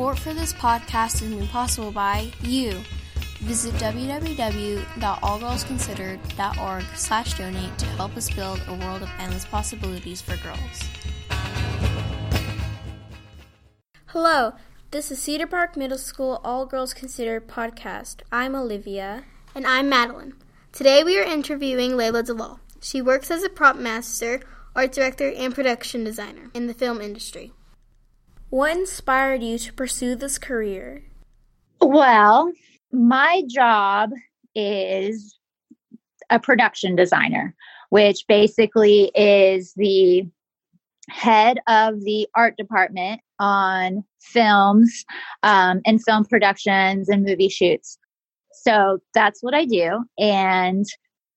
Support for this podcast is made possible by you. Visit www.allgirlsconsidered.org slash donate to help us build a world of endless possibilities for girls. Hello, this is Cedar Park Middle School All Girls Considered podcast. I'm Olivia. And I'm Madeline. Today we are interviewing Layla Delal. She works as a prop master, art director, and production designer in the film industry. What inspired you to pursue this career? Well, my job is a production designer, which basically is the head of the art department on films um, and film productions and movie shoots. So that's what I do. And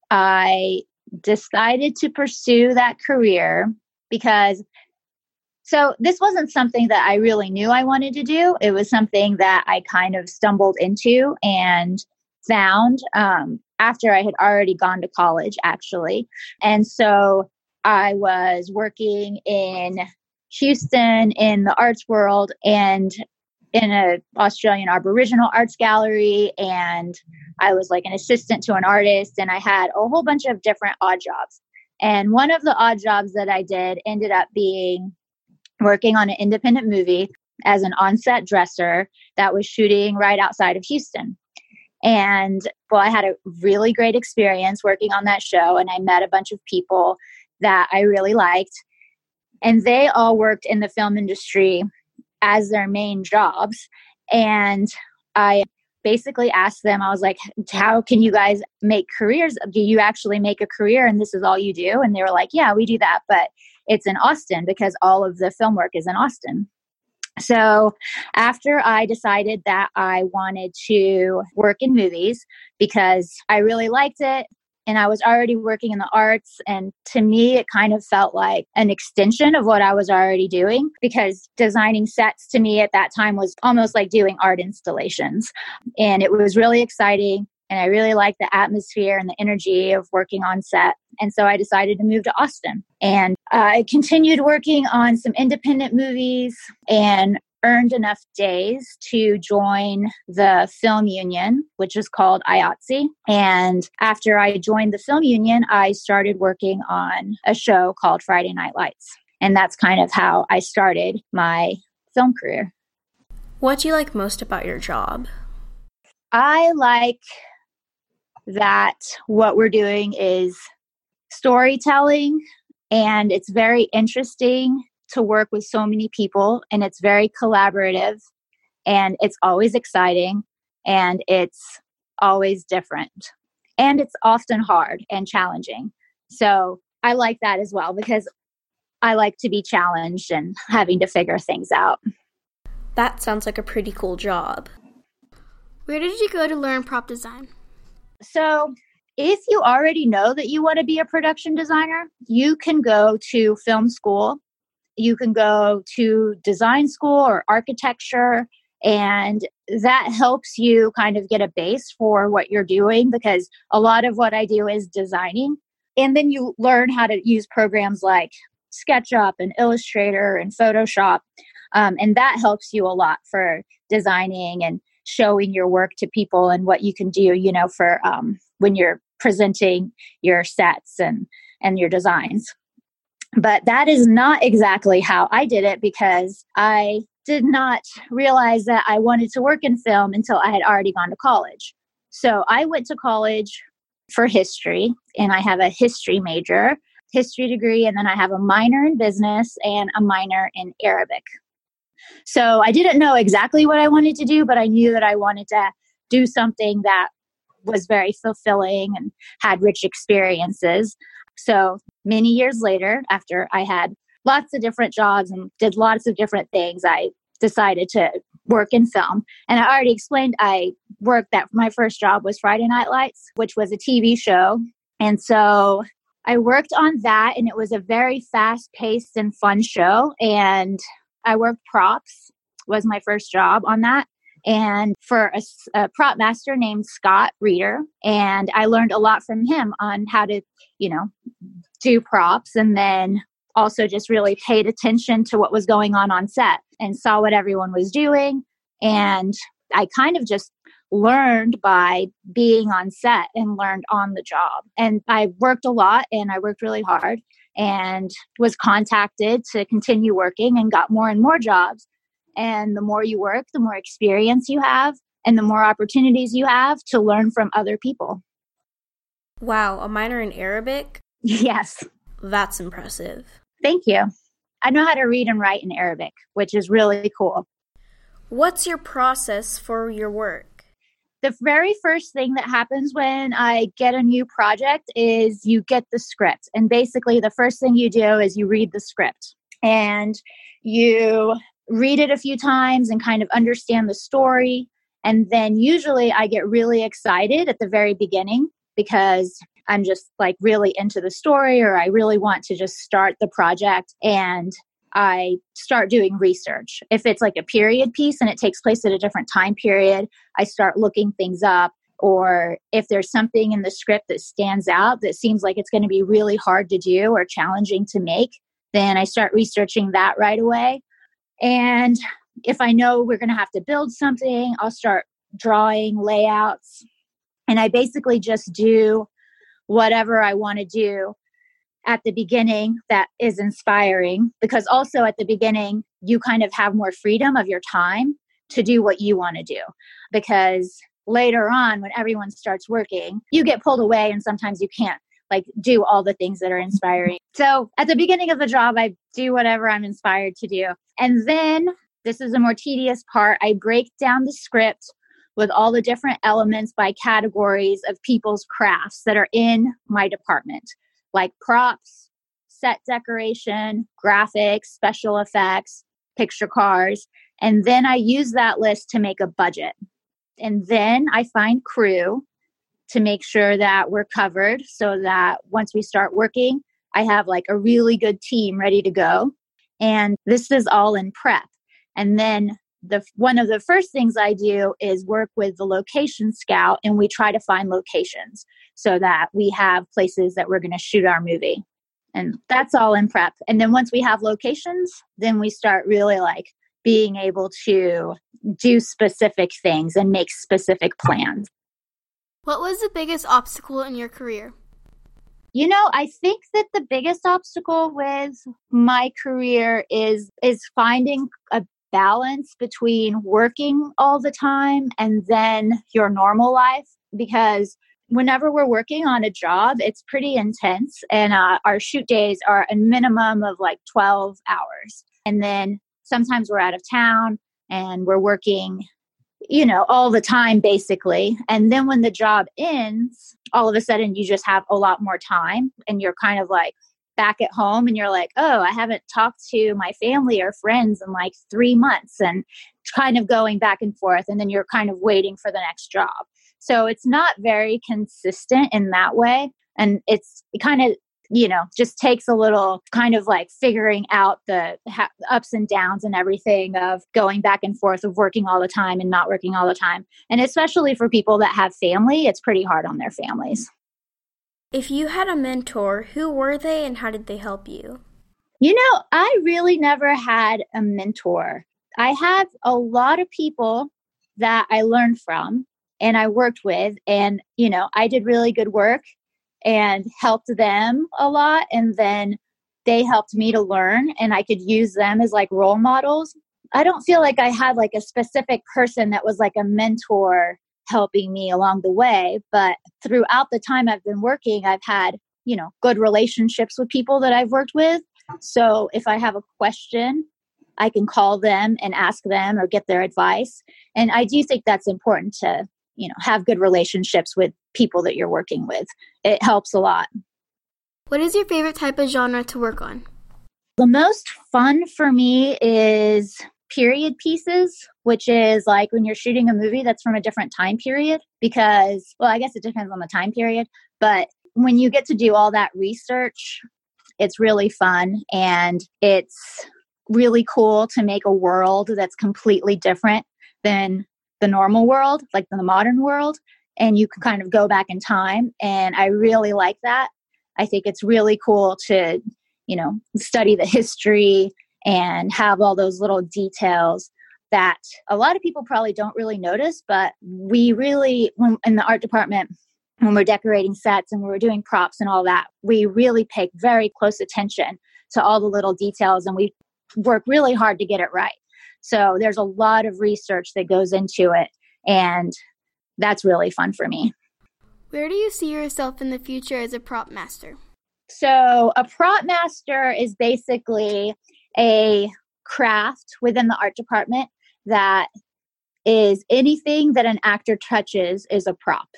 I decided to pursue that career because so this wasn't something that I really knew I wanted to do. It was something that I kind of stumbled into and found um, after I had already gone to college, actually. And so I was working in Houston in the arts world and in an Australian Aboriginal arts gallery. And I was like an assistant to an artist, and I had a whole bunch of different odd jobs. And one of the odd jobs that I did ended up being working on an independent movie as an on-set dresser that was shooting right outside of Houston. And well, I had a really great experience working on that show, and I met a bunch of people that I really liked. And they all worked in the film industry as their main jobs. And I basically asked them, I was like, how can you guys make careers? Do you actually make a career and this is all you do? And they were like, yeah, we do that, but it's in Austin because all of the film work is in Austin. So, after I decided that I wanted to work in movies because I really liked it, and I was already working in the arts. And to me, it kind of felt like an extension of what I was already doing because designing sets to me at that time was almost like doing art installations. And it was really exciting. And I really liked the atmosphere and the energy of working on set. And so I decided to move to Austin. And I continued working on some independent movies and earned enough days to join the film union, which is called IATSE. And after I joined the film union, I started working on a show called Friday Night Lights. And that's kind of how I started my film career. What do you like most about your job? I like that what we're doing is storytelling and it's very interesting to work with so many people and it's very collaborative and it's always exciting and it's always different and it's often hard and challenging. So I like that as well because I like to be challenged and having to figure things out. That sounds like a pretty cool job. Where did you go to learn prop design? So, if you already know that you want to be a production designer, you can go to film school you can go to design school or architecture and that helps you kind of get a base for what you're doing because a lot of what I do is designing. And then you learn how to use programs like SketchUp and Illustrator and Photoshop. Um, and that helps you a lot for designing and showing your work to people and what you can do, you know, for um, when you're presenting your sets and, and your designs. But that is not exactly how I did it because I did not realize that I wanted to work in film until I had already gone to college. So I went to college for history, and I have a history major, history degree, and then I have a minor in business and a minor in Arabic. So I didn't know exactly what I wanted to do, but I knew that I wanted to do something that was very fulfilling and had rich experiences. So many years later, after I had lots of different jobs and did lots of different things, I decided to work in film. And I already explained I worked that my first job was Friday Night Lights, which was a TV show. And so I worked on that, and it was a very fast paced and fun show. And I worked props, was my first job on that and for a, a, prop master named Scott Reeder. And I learned a lot from him on how to, you know, do props and then also just really paid attention to what was going on on set and saw what everyone was doing. And I kind of just learned by being on set and learned on the job. And I worked a lot and I worked really hard and was contacted to continue working and got more and more jobs. And the more you work, the more experience you have and the more opportunities you have to learn from other people. Wow, a minor in Arabic? Yes. That's impressive. Thank you. I know how to read and write in Arabic, which is really cool. What's your process for your work? The very first thing that happens when I get a new project is you get the script. And basically, the first thing you do is you read the script and you read it a few times and kind of understand the story. And then usually I get really excited at the very beginning because I'm just like really into the story or I really want to just start the project and I start doing research. If it's like a period piece and it takes place at a different time period, I start looking things up. Or if there's something in the script that stands out that seems like it's going to be really hard to do or challenging to make, then I start researching that right away. And if I know we're going to have to build something, I'll start drawing layouts. And I basically just do whatever I want to do at the beginning that is inspiring because also at the beginning you kind of have more freedom of your time to do what you want to do because later on when everyone starts working you get pulled away and sometimes you can't like do all the things that are inspiring so at the beginning of the job i do whatever i'm inspired to do and then this is a more tedious part i break down the script with all the different elements by categories of people's crafts that are in my department, like props, set decoration, graphics, special effects, picture cars. And then I use that list to make a budget. And then I find crew to make sure that we're covered so that once we start working, I have like a really good team ready to go. And this is all in prep. And then the one of the first things I do is work with the location scout and we try to find locations so that we have places that we're going to shoot our movie. And that's all in prep. And then once we have locations, then we start really like being able to do specific things and make specific plans. What was the biggest obstacle in your career? You know, I think that the biggest obstacle with my career is is finding a balance between working all the time and then your normal life because whenever we're working on a job it's pretty intense and uh, our shoot days are a minimum of like 12 hours and then sometimes we're out of town and we're working you know all the time basically and then when the job ends all of a sudden you just have a lot more time and you're kind of like back at home and you're like, oh, I haven't talked to my family or friends in like three months and kind of going back and forth. And then you're kind of waiting for the next job. So it's not very consistent in that way. And it's kind of, you know, just takes a little kind of like figuring out the ha- ups and downs and everything of going back and forth of working all the time and not working all the time. And especially for people that have family, it's pretty hard on their families. If you had a mentor, who were they and how did they help you? You know, I really never had a mentor. I have a lot of people that I learned from and I worked with, and, you know, I did really good work and helped them a lot. And then they helped me to learn, and I could use them as like role models. I don't feel like I had like a specific person that was like a mentor helping me along the way. But throughout the time I've been working, I've had, you know, good relationships with people that I've worked with. So if I have a question, I can call them and ask them or get their advice. And I do think that's important to, you know, have good relationships with people that you're working with. It helps a lot. What is your favorite type of genre to work on? The most fun for me is period pieces, which is like when you're shooting a movie that's from a different time period, because, well, I guess it depends on the time period, but when you get to do all that research, it's really fun and it's really cool to make a world that's completely different than the normal world, like the modern world. And you can kind of go back in time. And I really like that. I think it's really cool to, you know, study the history and have all those little details that a lot of people probably don't really notice, but we really, when in the art department, when we're decorating sets and we're doing props and all that, we really pay very close attention to all the little details and we work really hard to get it right. So there's a lot of research that goes into it, and that's really fun for me. Where do you see yourself in the future as a prop master? So, a prop master is basically a craft within the art department that is anything that an actor touches is a prop.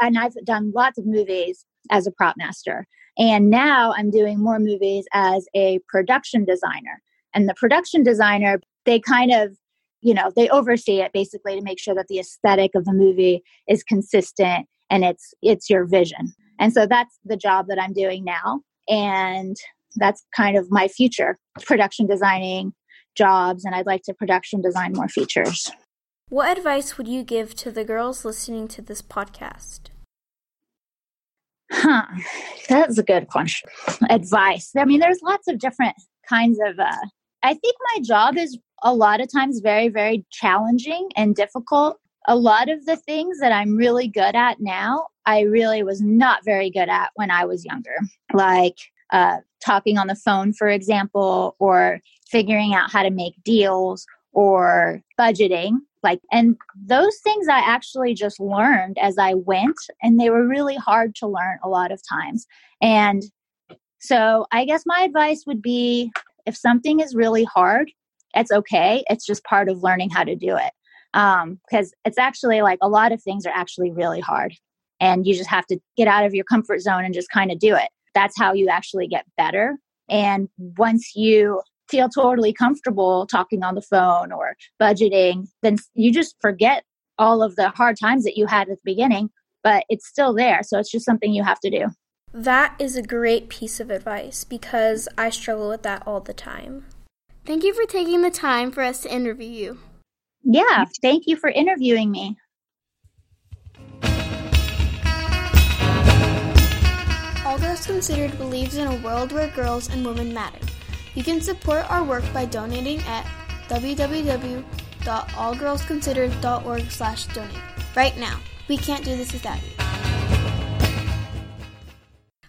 And I've done lots of movies as a prop master. And now I'm doing more movies as a production designer. And the production designer, they kind of, you know, they oversee it basically to make sure that the aesthetic of the movie is consistent and it's it's your vision. And so that's the job that I'm doing now. And that's kind of my future production designing jobs and I'd like to production design more features. What advice would you give to the girls listening to this podcast? Huh, that's a good question. Advice. I mean, there's lots of different kinds of. Uh, I think my job is a lot of times very, very challenging and difficult. A lot of the things that I'm really good at now, I really was not very good at when I was younger. Like uh, talking on the phone, for example, or figuring out how to make deals or budgeting like and those things i actually just learned as i went and they were really hard to learn a lot of times and so i guess my advice would be if something is really hard it's okay it's just part of learning how to do it because um, it's actually like a lot of things are actually really hard and you just have to get out of your comfort zone and just kind of do it that's how you actually get better and once you feel totally comfortable talking on the phone or budgeting, then you just forget all of the hard times that you had at the beginning, but it's still there. So it's just something you have to do. That is a great piece of advice because I struggle with that all the time. Thank you for taking the time for us to interview you. Yeah, thank you for interviewing me. All Girls Considered believes in a world where girls and women matter. You can support our work by donating at www.allgirlsconsidered.org slash donate. Right now. We can't do this without you.